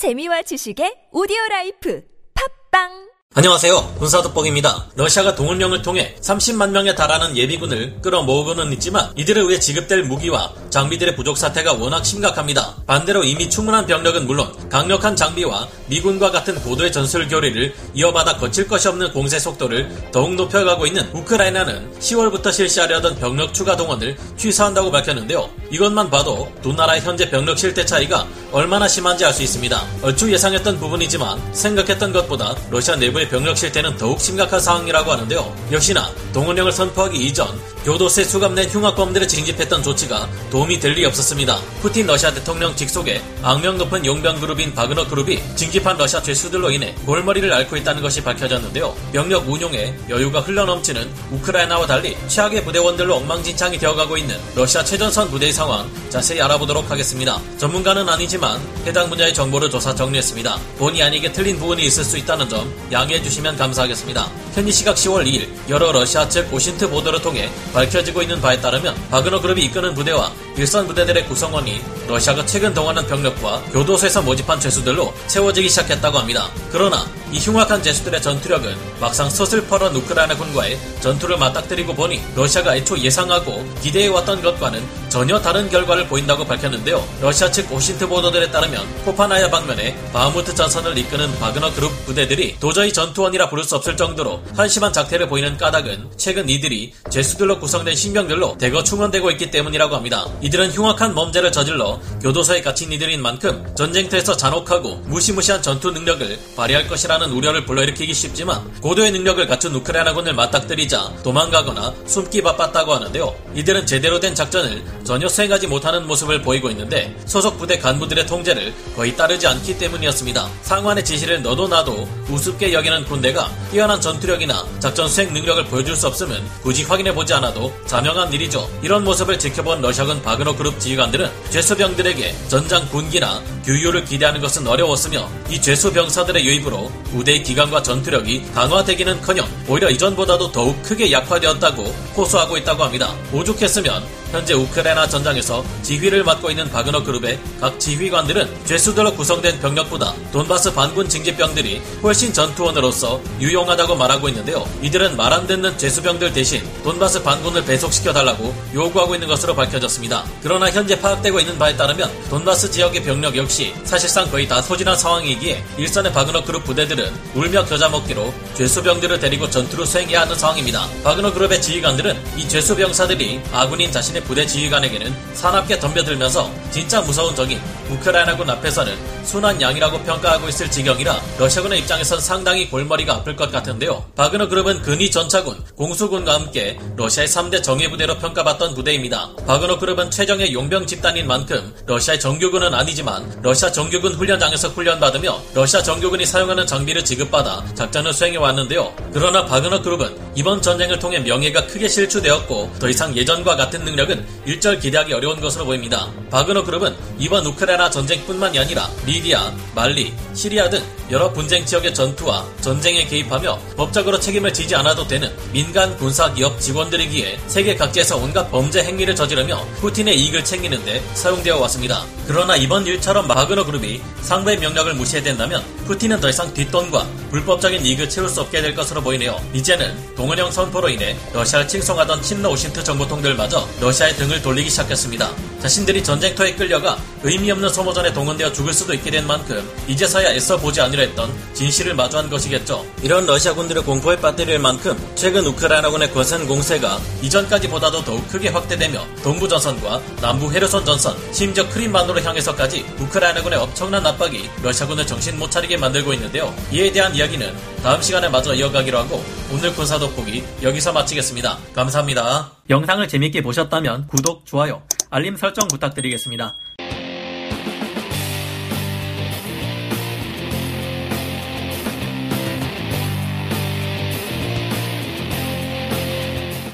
재미와 지식의 오디오 life. 팟빵 안녕하세요. 군사도복입니다. 러시아가 동원령을 통해 30만 명에 달하는 예비군을 끌어모으고는 있지만 이들에 의해 지급될 무기와 장비들의 부족 사태가 워낙 심각합니다. 반대로 이미 충분한 병력은 물론 강력한 장비와 미군과 같은 고도의 전술 교리를 이어받아 거칠 것이 없는 공세 속도를 더욱 높여가고 있는 우크라이나는 10월부터 실시하려던 병력 추가 동원을 취소한다고 밝혔는데요. 이것만 봐도 두 나라의 현재 병력 실태 차이가 얼마나 심한지 알 수 있습니다. 얼추 예상했던 부분이지만 생각했던 것보다 러시아 내부의 병력 실태는 더욱 심각한 상황이라고 하는데요. 역시나 동원령을 선포하기 이전 교도소에 수감된 흉악범들을 징집했던 조치가 도움이 될 리 없었습니다. 푸틴 러시아 대통령 직속의 악명 높은 용병 그룹인 바그너 그룹이 징집한 러시아 죄수들로 인해 골머리를 앓고 있다는 것이 밝혀졌는데요. 병력 운용에 여유가 흘러넘치는 우크라이나와 달리 최악의 부대원들로 엉망진창이 되어가고 있는 러시아 최전선 부대의 상황 자세히 알아보도록 하겠습니다. 전문가는 아니지만 해당 분야의 정보를 조사 정리했습니다. 본의 아니게 틀린 부분이 있을 수 있다는 점 양해 해 주시면 감사하겠습니다. 현지 시각 10월 2일 여러 러시아 측 OSINT 보도를 통해 밝혀지고 있는 바에 따르면 바그너 그룹이 이끄는 부대와 일선 부대들의 구성원이 러시아가 최근 동원한 병력과 교도소에서 모집한 죄수들로 채워지기 시작했다고 합니다. 그러나 이 흉악한 죄수들의 전투력은 막상 서슬퍼런 우크라이나 군과의 전투를 맞닥뜨리고 보니 러시아가 애초 예상하고 기대해왔던 것과는 전혀 다른 결과를 보인다고 밝혔는데요. 러시아 측 OSINT 보도들에 따르면 포파스나야 방면에 바흐무트 전선을 이끄는 바그너 그룹 부대들이 도저히 전투원이라 부를 수 없을 정도로 한심한 작태를 보이는 까닭은 최근 이들이 죄수들로 구성된 신병들로 대거 충원되고 있기 때문이라고 합니다. 이들은 흉악한 범죄를 저질러 교도소에 갇힌 이들인 만큼 전쟁터에서 잔혹하고 무시무시한 전투 능력을 발휘할 것이라는 우려를 불러일으키기 쉽지만 고도의 능력을 갖춘 우크라이나군을 맞닥뜨리자 도망가거나 숨기 바빴다고 하는데요. 이들은 제대로 된 작전을 전혀 수행하지 못하는 모습을 보이고 있는데 소속 부대 간부들의 통제를 거의 따르지 않기 때문이었습니다. 상관의 지시를 너도 나도 우습게 여기는 군대가 뛰어난 전투력이나 작전 수행 능력을 보여줄 수 없으면 굳이 확인해 보지 않아도 자명한 일이죠. 이런 모습을 지켜본 러시아군 바그너 그룹 지휘관들은 죄수병들에게 전장 군기나 규율을 기대하는 것은 어려웠으며 이 죄수 병사들의 유입으로 우대의 기강과 전투력이 강화되기는커녕 오히려 이전보다도 더욱 크게 약화되었다고 호소하고 있다고 합니다. 오죽했으면 현재 우크라이나 전장에서 지휘를 맡고 있는 바그너 그룹의 각 지휘관들은 죄수들로 구성된 병력보다 돈바스 반군 징집병들이 훨씬 전투원으로서 유용하다고 말하고 있는데요. 이들은 말 안 듣는 죄수병들 대신 돈바스 반군을 배속시켜 달라고 요구하고 있는 것으로 밝혀졌습니다. 그러나 현재 파악되고 있는 바에 따르면 돈바스 지역의 병력 역시 사실상 거의 다 소진한 상황이기에 일선의 바그너 그룹 부대들은 울며 겨자 먹기로 죄수병들을 데리고 전투를 수행해야 하는 상황입니다. 바그너 그룹의 지휘관들은 이 죄수병사들이 아군인 자신의 부대 지휘관에게는 사납게 덤벼들면서 진짜 무서운 적인 우크라이나군 앞에서는 순한 양이라고 평가하고 있을 지경이라 러시아군의 입장에선 상당히 골머리가 아플 것 같은데요. 바그너 그룹은 근위 전차군, 공수군과 함께 러시아의 3대 정예부대로 평가받던 부대입니다. 바그너 그룹은 최정의 용병 집단인 만큼 러시아의 정규군은 아니지만 러시아 정규군 훈련장에서 훈련받으며 러시아 정규군이 사용하는 장비를 지급받아 작전을 수행해 왔는데요. 그러나 바그너 그룹은 이번 전쟁을 통해 명예가 크게 실추되었고 더 이상 예전과 같은 능력은 일절 기대하기 어려운 것으로 보입니다. 바그너 그룹은 이번 우크라이나 전쟁뿐만이 아니라 리디아, 말리, 시리아 등 여러 분쟁 지역의 전투와 전쟁에 개입하며 법적으로 책임을 지지 않아도 되는 민간 군사 기업 직원들이기에 세계 각지에서 온갖 범죄 행위를 저지르며 푸틴의 이익을 챙기는데 사용되어 왔습니다. 그러나 이번 일처럼 바그너 그룹이 상부의 명령을 무시해야 된다면 푸틴은 더 이상 뒷돈과 불법적인 이익을 채울 수 없게 될 것으로 보이네요. 이제는 동원령 선포로 인해 러시아를 칭송하던 친러 OSINT 정보통들마저 러시아의 등을 돌리기 시작했습니다. 자신들이 전쟁터에 끌려가 의미 없는 소모전에 동원되어 죽을 수도 있게 된 만큼 이제서야 애써 보지 않으려 했던 진실을 마주한 것이겠죠. 이런 러시아군들의 공포에 빠뜨릴 만큼 최근 우크라이나군의 거센 공세가 이전까지보다도 더욱 크게 확대되며 동부 전선과 남부 헤르손 전선, 심지어 크림반도를 향해서까지 우크라이나군의 엄청난 압박이 러시아군을 정신 못 차리게 만들고 있는데요. 이에 대한 이야기는 다음 시간에 마저 이어가기로 하고 오늘 군사 돋보기 여기서 마치겠습니다. 감사합니다. 영상을 재밌게 보셨다면 구독, 좋아요, 알림 설정 부탁드리겠습니다.